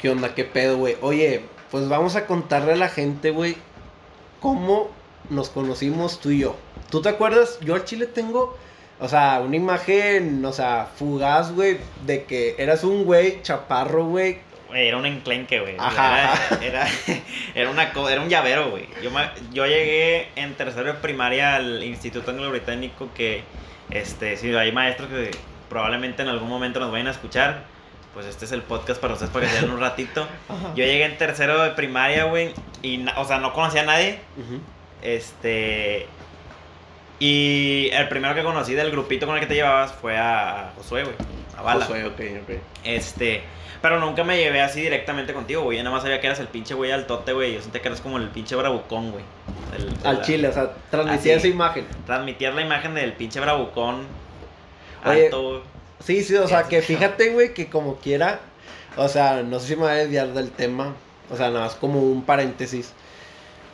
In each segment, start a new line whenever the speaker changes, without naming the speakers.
¿Qué onda? ¿Qué pedo, güey? Oye, pues vamos a contarle a la gente, güey, cómo nos conocimos tú y yo. ¿Tú te acuerdas? Yo al chile tengo, o sea, una imagen, o sea, fugaz, güey, de que eras un güey chaparro, güey.
Era un enclenque, güey.
Ajá.
Era, era, era una, era un llavero, güey. Yo, me- yo llegué en tercero de primaria al Instituto Anglo-Británico que, este, si hay maestros que probablemente en algún momento nos vayan a escuchar, pues este es el podcast para ustedes para que se den un ratito.
Ajá.
Yo llegué en tercero de primaria, güey, y, o sea, no conocía a nadie. Este. Y el primero que conocí del grupito con el que te llevabas fue a Josué, güey. A Bala.
Josué, ok, ok.
Este. Pero nunca me llevé así directamente contigo, güey. Yo nada más sabía que eras el pinche güey altote, güey. Yo sentía que eras como el pinche bravucón, güey. El-
Al
la-
chile, o sea, transmitía
Así.
esa imagen.
Transmitías la imagen del pinche bravucón.
Oye,
alto.
Sí, sí, o sea, que fíjate, güey, que como quiera, o sea, no sé si me voy a desviar del tema, o sea, nada más como un paréntesis.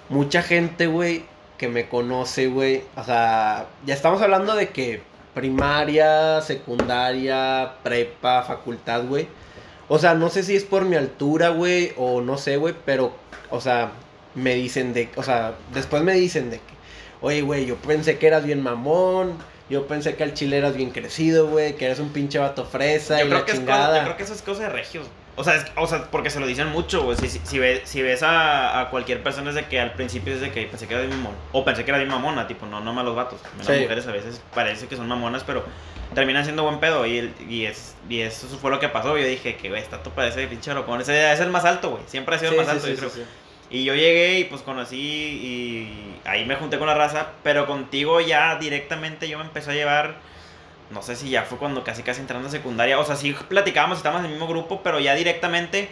Mucha gente, güey, que me conoce, güey, o sea, ya estamos hablando de que primaria, secundaria, prepa, facultad, güey. O sea, no sé si es por mi altura, güey, o no sé, güey, pero, o sea, me dicen de, o sea, después me dicen de que, oye, güey, yo pensé que eras bien mamón, yo pensé que al chile eras bien crecido, güey, que eres un pinche vato fresa
Yo
y
creo,
la
que es yo creo que eso es cosa de regios. O sea, es- o sea, porque se lo dicen mucho, güey. Si, si, si ves, si ves a, a cualquier persona es de que al principio es de que pensé que era bien mamón. O pensé que era bien mamona, tipo, no, no malos vatos. Las
Sí.
mujeres a veces parece que son mamonas, pero terminan siendo buen pedo. Y, el- y, es, y eso fue lo que pasó. Yo dije que, güey, está parece de pinche locón. Ese es el más alto, güey. Siempre ha sido
Sí,
el más
sí,
alto,
sí,
yo creo. Y yo llegué y pues conocí y ahí me junté con la raza, pero contigo ya directamente yo me empecé a llevar, no sé si ya fue cuando casi casi entrando a secundaria, o sea, sí platicábamos, estábamos en el mismo grupo, pero ya directamente,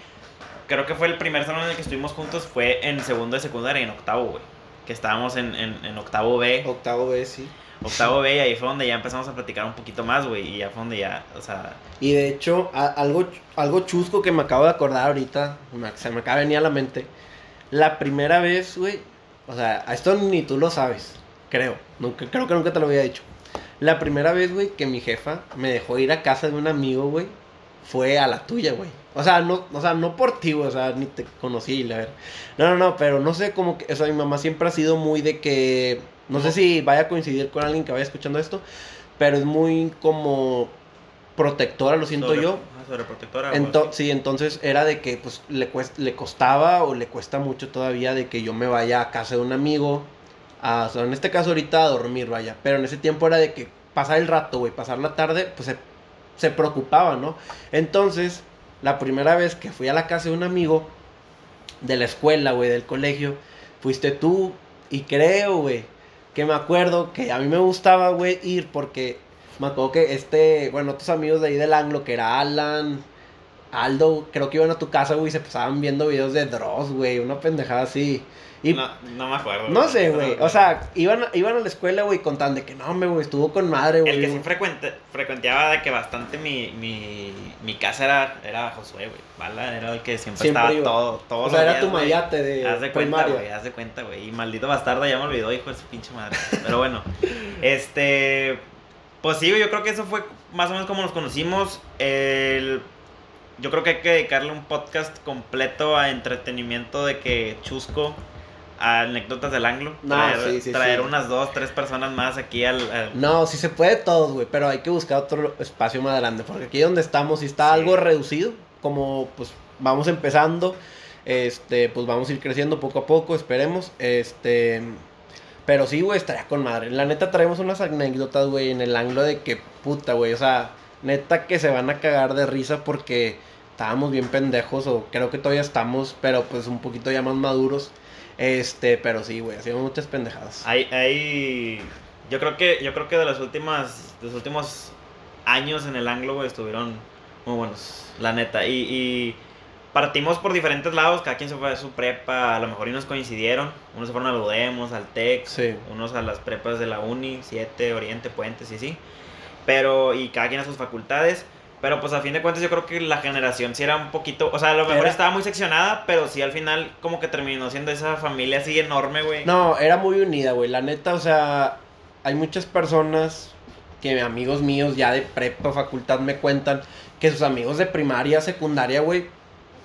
creo que fue el primer salón en el que estuvimos juntos, fue en segundo de secundaria, en octavo, güey, que estábamos en, en, en octavo B,
Octavo B, sí.
octavo B, y ahí fue donde ya empezamos a platicar un poquito más, güey, y ya fue donde ya, o sea,
Y de hecho, a- algo, algo chusco que me acabo de acordar ahorita, me- se me acaba de venir a la mente. La primera vez, güey, o sea, a esto ni tú lo sabes, creo. Nunca, creo que nunca te lo había dicho. La primera vez, güey, que mi jefa me dejó ir a casa de un amigo, güey, fue a la tuya, güey. O sea, no, o sea, no por ti, güey, o sea, ni te conocí, la verdad. No, no, no, pero no sé cómo que, o sea, mi mamá siempre ha sido muy de que, no sé si vaya a coincidir con alguien que vaya escuchando esto, pero es muy como protectora, lo siento
sobre-
yo.
sobreprotectora.
Ento- sí, entonces era de que pues le, cuest- le costaba o le cuesta mucho todavía de que yo me vaya a casa de un amigo, a, o sea, en este caso ahorita a dormir, vaya, pero en ese tiempo era de que pasar el rato, güey, pasar la tarde, pues se, se preocupaba, ¿no? Entonces, la primera vez que fui a la casa de un amigo de la escuela, güey, del colegio, fuiste tú y creo, güey, que me acuerdo que a mí me gustaba, güey, ir porque me acuerdo que este, bueno, otros amigos de ahí del Anglo, que era Alan, Aldo, creo que iban a tu casa, güey, y se pasaban viendo videos de Dross, güey, una pendejada así. Y no,
no, no me acuerdo.
sé, güey, o sea, iban, iban a la escuela, güey, contaban de que no, me, güey, estuvo con madre, güey.
El que sí frecuente, frecuenteaba de que bastante mi, mi, mi casa era, era Josué, güey. Bala era el que siempre,
Siempre
estaba
iba.
todo, todos
o sea, era
días,
tu
güey.
mayate de
Haz de cuenta, güey, haz de cuenta, güey. Y maldito bastardo ya me olvidó, hijo de su pinche madre. Pero bueno, este. Pues sí, yo creo que eso fue más o menos como nos conocimos. El, yo creo que hay que dedicarle un podcast completo a entretenimiento de que Chusco, a anécdotas del anglo.
No,
traer
sí, sí,
traer
sí.
unas dos, tres personas más aquí al. al-
No, sí se puede todos, güey, pero hay que buscar otro espacio más grande, porque aquí donde estamos sí está algo reducido, como pues vamos empezando, este, pues vamos a ir creciendo poco a poco, esperemos, este, pero sí, güey, estaría con madre. La neta traemos unas anécdotas, güey, en el ángulo de que puta, güey, o sea, neta que se van a cagar de risa porque estábamos bien pendejos o creo que todavía estamos, pero pues un poquito ya más maduros. Este, pero sí, güey, hacíamos muchas pendejadas.
Hay, hay, yo creo que, yo creo que de las últimas, de los últimos años en el anglo, güey, estuvieron muy buenos, la neta. Y, y partimos por diferentes lados, cada quien se fue a su prepa, a lo mejor y nos coincidieron. Unos se fueron a la Udemos, al TEC,
Sí.
unos a las prepas de la Uni, 7, Oriente, Puentes y así. Pero, y cada quien a sus facultades. Pero pues a fin de cuentas yo creo que la generación sí era un poquito, o sea, a lo mejor
Era-
estaba muy seccionada, pero sí al final como que terminó siendo esa familia así enorme, güey.
No, era muy unida, güey. La neta, o sea, hay muchas personas que amigos míos ya de prepa, facultad me cuentan que sus amigos de primaria, secundaria, güey,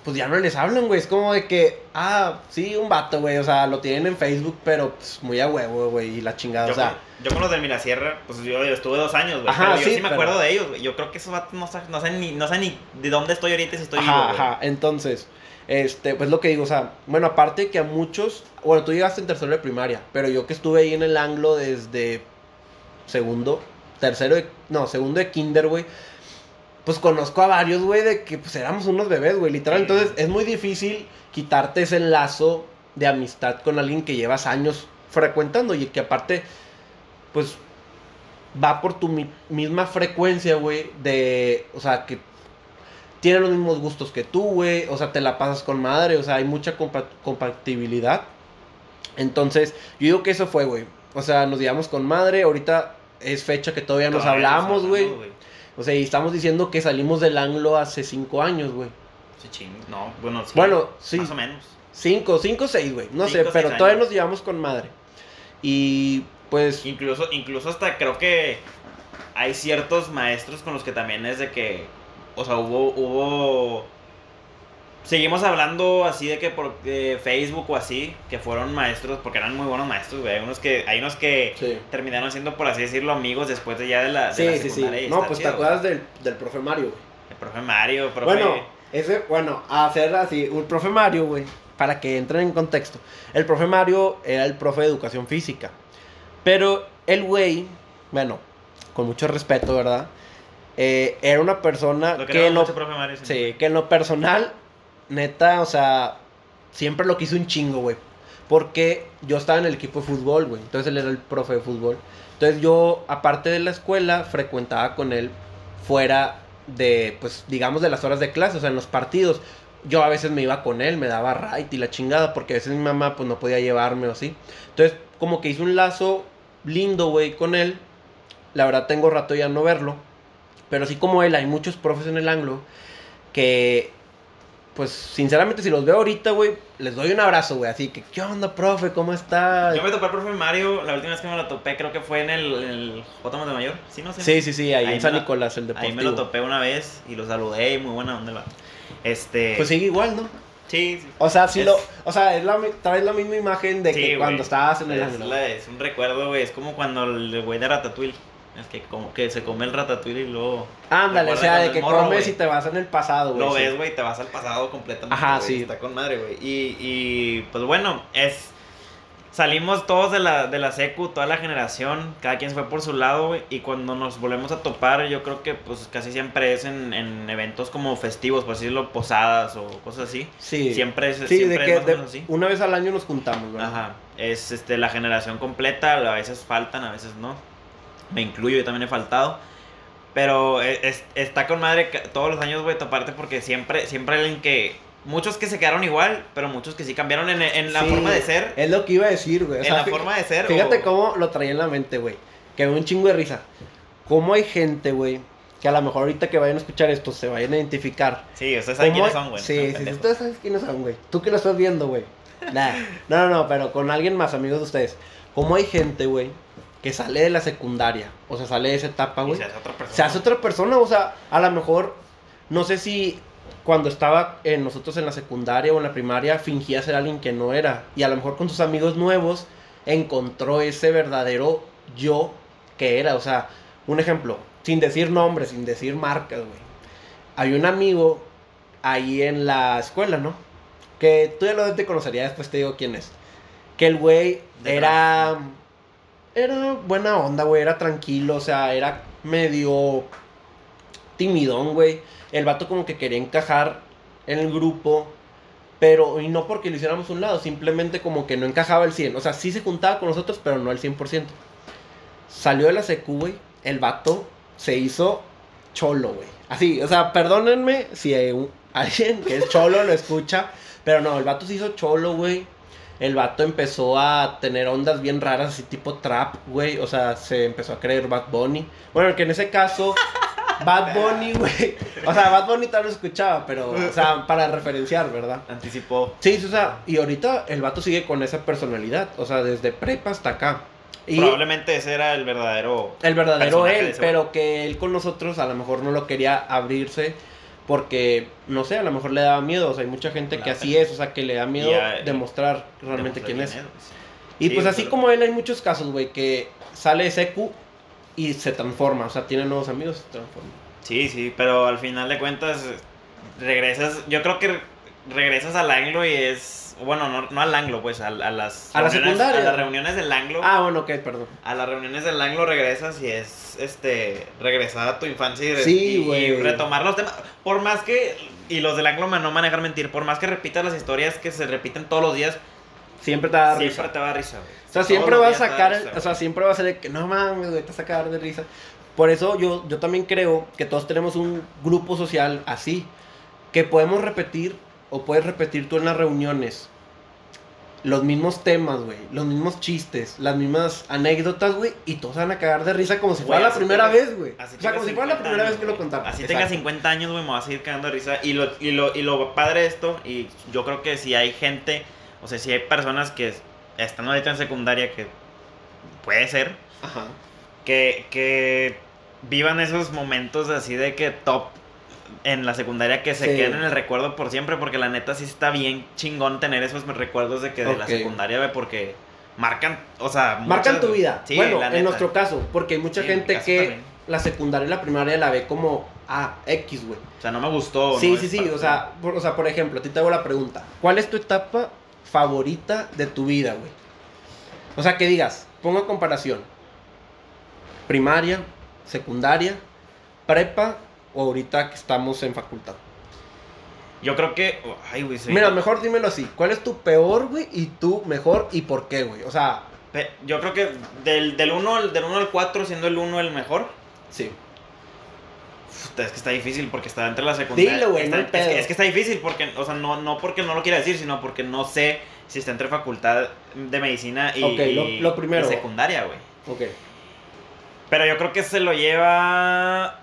pues ya no les hablan, güey. Es como de que, ah, sí, un vato, güey. O sea, lo tienen en Facebook, pero pues, muy a huevo, güey. Y la chingada,
Yo,
o sea.
con, yo con los de Mirasierra, pues yo, yo estuve dos años, güey.
Ajá,
Pero yo
sí,
me acuerdo de ellos, güey. Yo creo que esos vatos no, sa- no saben ni, no saben ni de dónde estoy ahorita si estoy
Ajá,
vivo,
ajá. Entonces, este, pues lo que digo, o sea, bueno, aparte que a muchos, bueno, tú llegaste en tercero de primaria, pero yo que estuve ahí en el anglo desde segundo, tercero de, no, segundo de kinder, güey, pues conozco a varios, güey, de que pues éramos unos bebés, güey, literal. Entonces, es muy difícil quitarte ese lazo de amistad con alguien que llevas años frecuentando y que aparte, pues, va por tu mi- misma frecuencia, güey, de, o sea, que tiene los mismos gustos que tú, güey, o sea, te la pasas con madre, o sea, hay mucha compa- compatibilidad. Entonces, yo digo que eso fue, güey. O sea, nos llevamos con madre, ahorita es fecha que todavía nos
Todavía
hablamos, güey. O sea, y estamos diciendo que salimos del anglo hace cinco años, güey.
Sí, ching. No, bueno, sí.
Bueno, sí.
Más o menos.
Cinco, cinco, seis, güey. No sé, pero todavía
años.
nos llevamos con madre. Y pues,
Incluso, incluso hasta creo que hay ciertos maestros con los que también es de que, o sea, hubo, hubo, seguimos hablando así de que por eh, Facebook o así, que fueron maestros, porque eran muy buenos maestros, güey, hay unos que, hay unos que
sí.
terminaron siendo, por así decirlo, amigos después de ya de la, de
Sí,
la
sí, sí. No, pues te acuerdas del, del profe Mario, güey.
El profe Mario, profe...
Bueno, ese, bueno, hacer así, un profe Mario, güey, para que entren en contexto. El profe Mario era el profe de educación física. Pero el güey, bueno, con mucho respeto, ¿verdad? Eh, era una persona
lo
que
queremos
no,
profe Mario.
sí, que en lo personal, neta, o sea, siempre lo quiso un chingo, güey. Porque yo estaba en el equipo de fútbol, güey. Entonces él era el profe de fútbol. Entonces yo, aparte de la escuela, frecuentaba con él fuera de, pues, digamos, de las horas de clase, o sea, en los partidos. Yo a veces me iba con él, me daba right y la chingada, porque a veces mi mamá, pues, no podía llevarme o así. Entonces, como que hice un lazo lindo, güey, con él. La verdad, tengo rato ya no verlo. Pero así como él, hay muchos profes en el anglo que, pues, sinceramente, si los veo ahorita, güey, les doy un abrazo, güey. Así que, ¿qué onda, profe? ¿Cómo está?
Yo me topé al profe Mario, la última vez que me lo topé creo que fue en el, el J. Montemayor, ¿sí no?
Sí, sí, sí, ahí,
Ahí
en San
lo-
Nicolás, el deportivo.
Ahí me lo topé una vez y lo saludé y muy buena onda. Este.
Pues sigue igual, ¿no?
sí, sí.
O sea, sí
Es-
lo, o sea, es la, traes la misma imagen de que cuando estabas en el
es, la- es un recuerdo, güey. Es como cuando el güey de Ratatouille. Es que como que se come el ratatouille y luego.
Ándale, o sea, de que
morro,
comes
güey.
y te vas en el pasado, güey.
Lo ves, güey, te vas al pasado completamente.
Ajá,
güey,
sí.
Está con madre, güey. Y, y pues bueno, es. Salimos todos de la, de la secu, toda la generación, cada quien se fue por su lado, güey, y cuando nos volvemos a topar, yo creo que pues casi siempre es en, en eventos como festivos, por decirlo, posadas o cosas así.
Sí.
Siempre es,
Sí,
siempre
de
es
que
más
de-
menos así.
una vez al año nos juntamos, ¿verdad?
Ajá, es este, la generación completa, a veces faltan, a veces no. Me incluyo, yo también he faltado. Pero es- es- está con madre todos los años, güey, toparte porque siempre, siempre hay alguien que... Muchos que se quedaron igual, pero muchos que sí cambiaron en, en la
Sí,
forma de ser.
Es lo que iba a decir, güey.
En
sea,
la forma de ser.
Fíjate
o-
cómo lo traía en la mente, güey. Que me un chingo de risa. Cómo hay gente, güey, que a lo mejor ahorita que vayan a escuchar esto se vayan a identificar.
Sí, ustedes saben
¿Cómo
quiénes son, güey.
Sí, sí, ustedes saben quiénes son, güey. Tú que lo estás viendo, güey. Nah. No, no, no, pero con alguien más, amigos de ustedes. ¿Cómo hay gente, güey, que sale de la secundaria? O sea, sale de esa etapa, güey.
se hace otra persona.
se hace otra persona, o sea, a lo mejor, no sé si cuando estaba en nosotros en la secundaria o en la primaria fingía ser alguien que no era. Y a lo mejor con sus amigos nuevos encontró ese verdadero yo que era. O sea, un ejemplo, sin decir nombres, sin decir marcas, güey. Hay un amigo ahí en la escuela, ¿no? Que tú ya lo te conocería, después te digo quién es. Que el güey era... Era buena onda, güey, era tranquilo, o sea, era medio timidón, güey. El vato como que quería encajar en el grupo, pero y no porque lo hiciéramos un lado, simplemente como que no encajaba el 100. O sea, sí se juntaba con nosotros, pero no al 100%. Salió de la secu, güey, el vato se hizo cholo, güey. Así, o sea, perdónenme si hay alguien que es cholo lo escucha, pero no, el vato se hizo cholo, güey. El vato empezó a tener ondas bien raras, así tipo trap, güey. O sea, se empezó a creer Bad Bunny. Bueno, que en ese caso, Bad Bunny, güey. O sea, Bad Bunny tal lo escuchaba, pero, o sea, para referenciar, ¿verdad?
Anticipó.
Sí, o sea, y ahorita el vato sigue con esa personalidad. O sea, desde prepa hasta acá. Y
Probablemente ese era el verdadero.
el verdadero él, pero que él con nosotros a lo mejor no lo quería abrirse Porque, no sé, a lo mejor le daba miedo. O sea, hay mucha gente que así es. O sea, que le da miedo
a-
demostrar realmente quién es. Y
Sí,
pues así
pero-
como él, hay muchos casos, güey, que sale de secu y se transforma. O sea, tiene nuevos amigos, se transforma.
Sí, sí, pero al final de cuentas regresas, yo creo que regresas al anglo y es, bueno, no, no al anglo, pues a, a las
A la
reuniones-
secundaria.
a las reuniones del anglo,
Ah, bueno, ok, perdón.
a las reuniones del anglo regresas y es, este, regresar a tu infancia y, re-
Sí,
y- y
güey.
retomar los temas, por más que, y los del anglo me no manejar mentir, por más que repitas las historias que se repiten todos los días,
Siempre te da
siempre
risa.
te va a risa, güey.
O sea,
Todos
siempre va a sacar,
risa,
o sea, siempre va a ser de que no mames, güey, te vas a sacar de risa. Por eso yo, yo también creo que todos tenemos un grupo social así, que podemos repetir, o puedes repetir tú en las reuniones, los mismos temas, güey, los mismos chistes, las mismas anécdotas, güey, y todos se van a cagar de risa como si fuera la primera vez, güey. O sea, como si fuera la
50
primera vez que lo contaba.
Así tenga 50 años, güey, me vas a seguir cagando de risa. Y lo, y, lo, y lo padre de esto, y yo creo que si hay gente, o sea, si hay personas que están ahorita en secundaria, que puede ser,
Ajá.
que, que vivan esos momentos así de que top en la secundaria que se
Sí.
queden en el recuerdo por siempre, porque la neta sí está bien chingón tener esos recuerdos de que de la secundaria, porque marcan, o sea,
Marcan tu vida.
Sí,
bueno, en nuestro caso, porque hay mucha
Sí,
gente que
también.
la secundaria y la primaria la ve como, ah, X, güey.
O sea, no me gustó.
Sí,
no
sí, sí. O sea, por, o sea, por ejemplo, a ti te hago la pregunta. ¿Cuál es tu etapa favorita de tu vida, güey? O sea, que digas, pongo comparación. Primaria, secundaria, prepa o ahorita que estamos en facultad.
Yo creo que. Ay, güey, sí.
Mira, mejor dímelo así. ¿Cuál es tu peor, güey? Y tú mejor y por qué, güey? O sea,
Yo creo que del, del 1 al, del 1 al 4, siendo el 1 el mejor.
sí.
Es que está difícil porque está entre la secundaria.
Dilo, güey, no
es, que, es que está difícil porque, o sea, no, no porque no lo quiera decir, sino porque no sé si está entre facultad de medicina y,
Ok, lo-
y-
lo primero.
y secundaria, güey.
Ok.
Pero yo creo que se lo lleva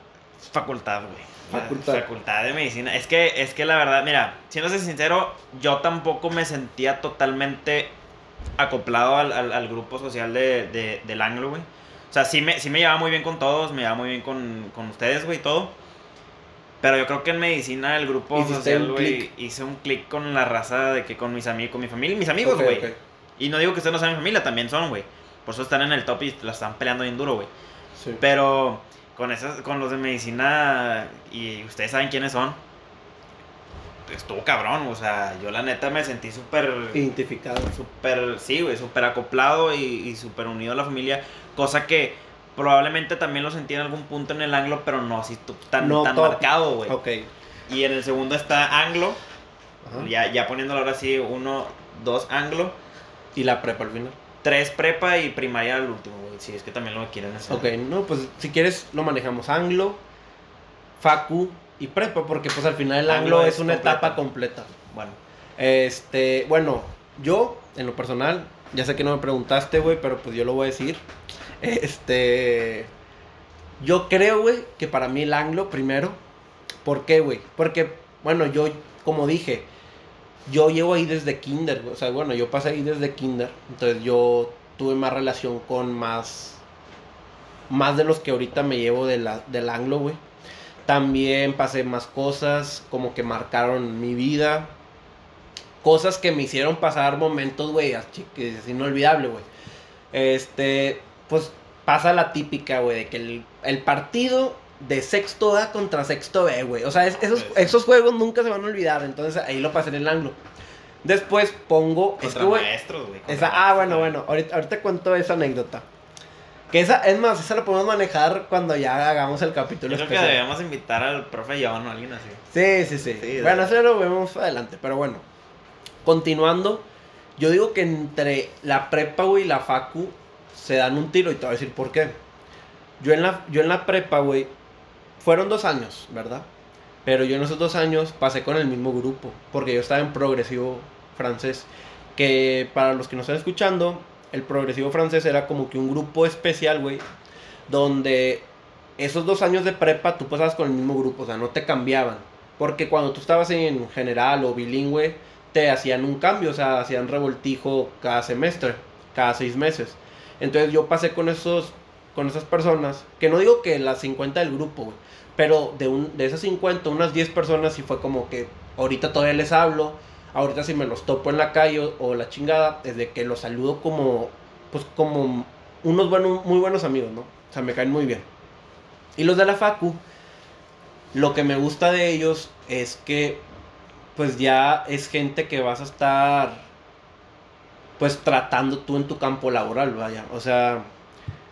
facultad, güey.
Facultad.
Facultad de medicina. Es que, es que la verdad, mira, siéndose sincero, yo tampoco me sentía totalmente acoplado al, al- al grupo social de, de- del anglo, güey. O sea, sí me, sí me llevaba muy bien con todos, me llevaba muy bien con, con ustedes, güey, todo. Pero yo creo que en medicina el grupo social, güey, hice un clic con la raza de que con mis amigos, con mi familia mis amigos, güey. Y no digo que ustedes no sean mi familia, también son, güey. Por eso están en el top y la están peleando bien duro, güey.
Sí.
Pero con esas, con los de medicina, y ustedes saben quiénes son, estuvo cabrón, o sea, yo la neta me sentí súper,
Identificado.
súper, sí, güey, súper acoplado y, y súper unido a la familia, cosa que probablemente también lo sentí en algún punto en el anglo, pero no así tan,
No
tan
top.
marcado, güey.
Ok.
Y en el segundo está anglo,
Ajá.
ya, ya poniéndolo ahora sí, uno, dos anglo,
Y la prepa al final.
Tres prepa y primaria al último, güey, si es que también lo quieren hacer.
Ok, no, pues si quieres lo manejamos anglo, facu y prepa, porque pues al final el anglo,
Anglo
es, una etapa completa.
Bueno.
Este, bueno, yo en lo personal, ya sé que no me preguntaste, güey, pero pues yo lo voy a decir. Este, yo creo, güey, que para mí el anglo primero. ¿Por qué, güey? Porque, bueno, yo, como dije, yo llevo ahí desde kinder. O sea, bueno, yo pasé ahí desde kinder. Entonces yo tuve más relación con más. Más de los que ahorita me llevo de la, del anglo, güey. También pasé más cosas como que marcaron mi vida. Cosas que me hicieron pasar momentos, güey, así que es inolvidable, güey. Este, pues pasa la típica, güey, de que el, el partido de sexto A contra sexto B, güey. O sea, es- esos, esos juegos nunca se van a olvidar. Entonces ahí lo pasé en el anglo. Después pongo. Es
Contra
que, güey,
maestros, güey. contra
esa, ah, bueno, bueno. Ahorita, ahorita cuento esa anécdota. Que esa, es más, esa la podemos manejar cuando ya hagamos el capítulo
Yo creo que debemos invitar al profe John o alguien así.
Sí, sí, sí.
Sí,
bueno, eso lo vemos adelante, pero bueno. Continuando, yo digo que entre la prepa, güey, y la facu se dan un tiro y te voy a decir por qué. Yo en la, yo en la prepa, güey, fueron dos años, ¿verdad? Pero yo en esos dos años pasé con el mismo grupo, porque yo estaba en progresivo francés. Que para los que nos están escuchando, el progresivo francés era como que un grupo especial, güey, donde esos dos años de prepa tú pasabas con el mismo grupo, o sea, no te cambiaban. Porque cuando tú estabas en general o bilingüe, te hacían un cambio, o sea, hacían revoltijo cada semestre, cada seis meses. Entonces yo pasé con esos, con esas personas, que no digo que las 50 del grupo, güey, pero de, un, de esas 50, unas 10 personas sí fue como que ahorita todavía les hablo, ahorita si me los topo en la calle o, la chingada, es de que los saludo como, pues como unos buenos, muy buenos amigos, ¿no? O sea, me caen muy bien. Y los de la Facu, lo que me gusta de ellos es que pues ya es gente que vas a estar pues tratando tú en tu campo laboral, vaya. O sea,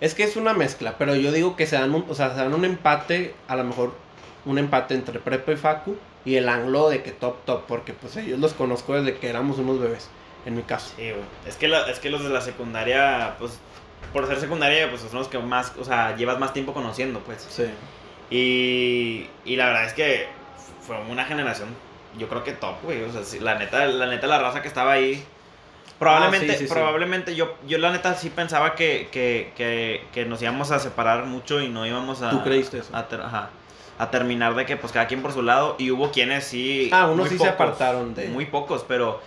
es que es una mezcla, pero yo digo que se dan un, o sea, se dan un empate, a lo mejor un empate entre Prepa y Facu y el anglo de que top top, porque pues ellos los conozco desde que éramos unos bebés, en mi caso.
Sí, güey. Es que, la- es que los de la secundaria, pues, por ser secundaria, pues son los que más, o sea, llevas más tiempo conociendo, pues.
Sí.
Y, y la verdad es que fue una generación, yo creo que top, güey. O sea, sí, la neta, la neta, la raza que estaba ahí. Probablemente,
Ah, sí, sí, sí.
probablemente yo, yo la neta sí pensaba que, que, que, que nos íbamos a separar mucho y no íbamos a.
¿Tú creíste eso?
A, ter- ajá, a terminar de que pues cada quien por su lado. Y hubo quienes sí.
Ah, unos sí se apartaron de-
Muy pocos, pero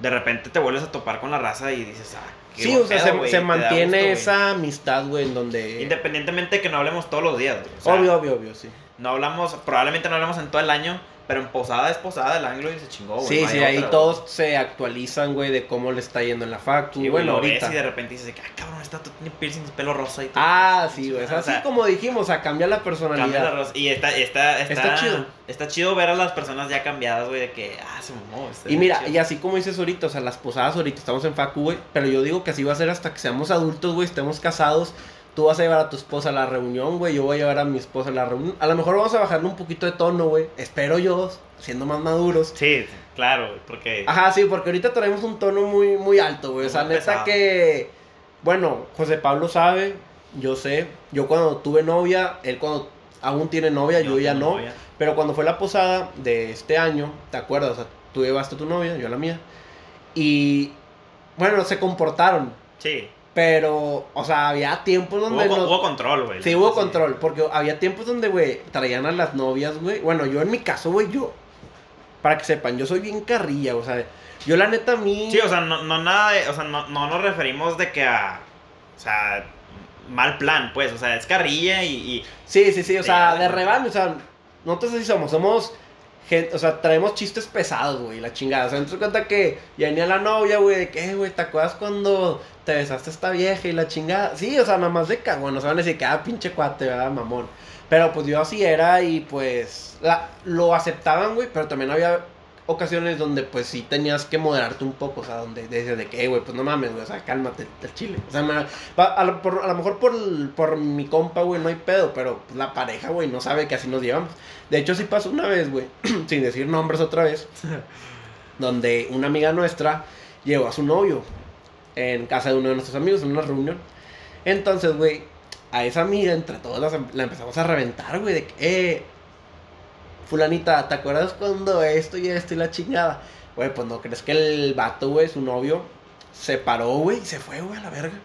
de repente te vuelves a topar con la raza y dices, ah, qué
Sí, o sea, se, se mantiene
gusto,
esa amistad, güey, en donde...
Independientemente de que no hablemos todos los días, güey. O sea,
obvio, obvio, obvio, sí.
no hablamos, probablemente no hablamos en todo el año, pero en posada es posada el anglo y se chingó, güey.
sí,
no
sí, ahí
otra,
todos se actualizan, güey, de cómo le está yendo en la
güey. Sí,
bueno,
ves
ahorita.
y de repente dices, ah, cabrón, esta tiene piercings, pelo rosa y todo.
Ah, sí, güey. Es
O
así
sea,
como dijimos, a cambiar la
cambia la
personalidad.
rosa. Y está, está, está,
Está chido.
Está chido ver a las personas ya cambiadas, güey, de que, ah, se mamó.
Y mira,
chido.
y así como dices ahorita, o sea, las posadas ahorita estamos en facu, güey, pero yo digo que así va a ser hasta que seamos adultos, güey, estemos casados. Tú vas a llevar a tu esposa a la reunión, güey, yo voy a llevar a mi esposa a la reunión. A lo mejor vamos a bajarle un poquito de tono, güey. Espero yo, siendo más maduros.
Sí, claro, güey, porque...
Ajá, sí, porque ahorita traemos un tono muy, muy alto, güey. O sea, neta
pesado.
que. Bueno, José Pablo sabe, yo sé. Yo cuando tuve novia, él cuando aún tiene novia, yo, ya no.
novia.
Pero cuando fue la posada de este año, ¿te acuerdas? O sea, tú llevaste a tu novia, yo a la mía. Y. Bueno, se comportaron.
Sí,
Pero, o sea, había tiempos
hubo,
donde.
con-
nos-
hubo control, güey.
Sí, hubo control, porque había tiempos donde, güey, traían a las novias, güey. Bueno, yo en mi caso, güey, yo, para que sepan, yo soy bien carrilla, o sea, yo la neta a mí...
Sí, o sea, no, no nada de, o sea, no, no nos referimos de que a, o sea, mal plan, pues, o sea, es carrilla y, y
sí, sí, sí, o sea, de rebaño, o sea, nosotros así somos, somos gente, o sea, traemos chistes pesados, güey, la chingada. O sea, entonces cuenta que ya venía la novia, güey, de que, "Eh, güey, ¿te acuerdas cuando te besaste a esta vieja y la chingada? Sí, o sea, nada más de cagón, o sea, van a decir que, ah, pinche cuate, ¿verdad, mamón? Pero pues yo así era y pues la, lo aceptaban, güey, pero también había ocasiones donde pues sí tenías que moderarte un poco, o sea, donde decías de que, "Eh, güey, pues no mames, güey, o sea, cálmate el chile. O sea, me- a, lo, por- a lo mejor por, por mi compa, güey, no hay pedo, pero pues, la pareja, güey, no sabe que así nos llevamos. De hecho, sí pasó una vez, güey, sin decir nombres otra vez, donde una amiga nuestra llevó a su novio en casa de uno de nuestros amigos en una reunión. Entonces, güey, a esa amiga, entre todos las, la empezamos a reventar, güey, de que, eh, fulanita, ¿te acuerdas cuando esto y esto y la chingada? Güey, pues no crees que el vato, güey, su novio, se paró, güey, y se fue, güey, a la verga.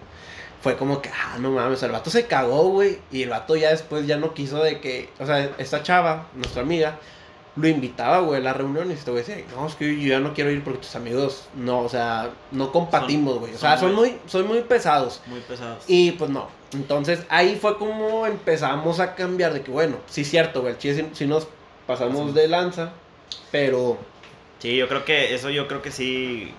Fue como que, ah, no mames, o sea, el vato se cagó, güey, y el vato ya después ya no quiso de que, o sea, esta chava, nuestra amiga, lo invitaba, güey, a la reunión y este güey decía, no, es que yo ya no quiero ir porque tus amigos, no, o sea, no compartimos, güey, o sea,
son
muy, son muy pesados.
Muy pesados.
Y pues no. Entonces ahí fue como empezamos a cambiar de que, bueno, sí es cierto, güey, sí, sí nos pasamos de lanza, pero
Sí, yo creo que eso yo creo que sí.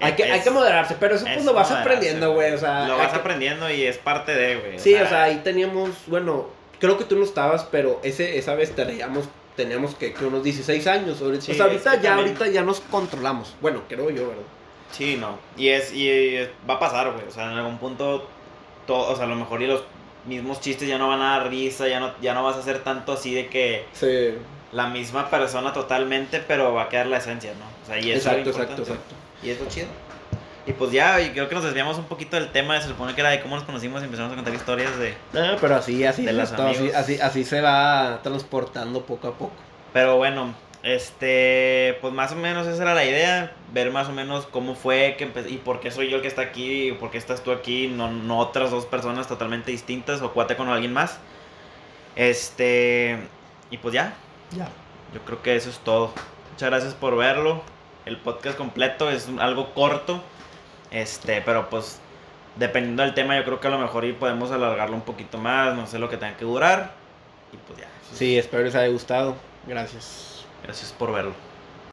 hay que,
es-
hay que moderarse, pero eso pues
es
lo vas aprendiendo, güey, o sea.
Lo vas
que-
aprendiendo y es parte de, güey.
Sí, o sea, ahí teníamos, bueno, creo que tú no estabas, pero ese, esa vez teníamos, teníamos que, que unos 16 años.
Sí,
o sea, ahorita ya,
también-
ahorita ya nos controlamos. Bueno, creo yo, ¿verdad?
Sí, no. Y es, y va a pasar, güey. O sea, en algún punto, todo, o sea, a lo mejor y los mismos chistes ya no van a dar risa, ya no, ya no vas a hacer tanto así de que
Sí.
la misma persona totalmente, pero va a quedar la esencia, ¿no? O sea, y eso
Exacto,
es lo
exacto, exacto.
Y es lo chido. Y pues ya, y creo que nos desviamos un poquito del tema, se supone que era de cómo nos conocimos y empezamos a contar historias de...
Ah, pero así, así,
De
todo, así, así, así se va transportando poco a poco.
Pero bueno, este, pues más o menos esa era la idea, ver más o menos cómo fue que y por qué soy yo el que está aquí, y por qué estás tú aquí, no, no otras dos personas totalmente distintas o cuate con alguien más. Este, y pues ya,
Ya.
yo creo que eso es todo. Muchas gracias por verlo. El podcast completo es un- algo corto, este, pero pues dependiendo del tema, yo creo que a lo mejor y podemos alargarlo un poquito más, no sé lo que tenga que durar. Y pues ya.
Sí, espero les haya gustado. Gracias.
Gracias por verlo.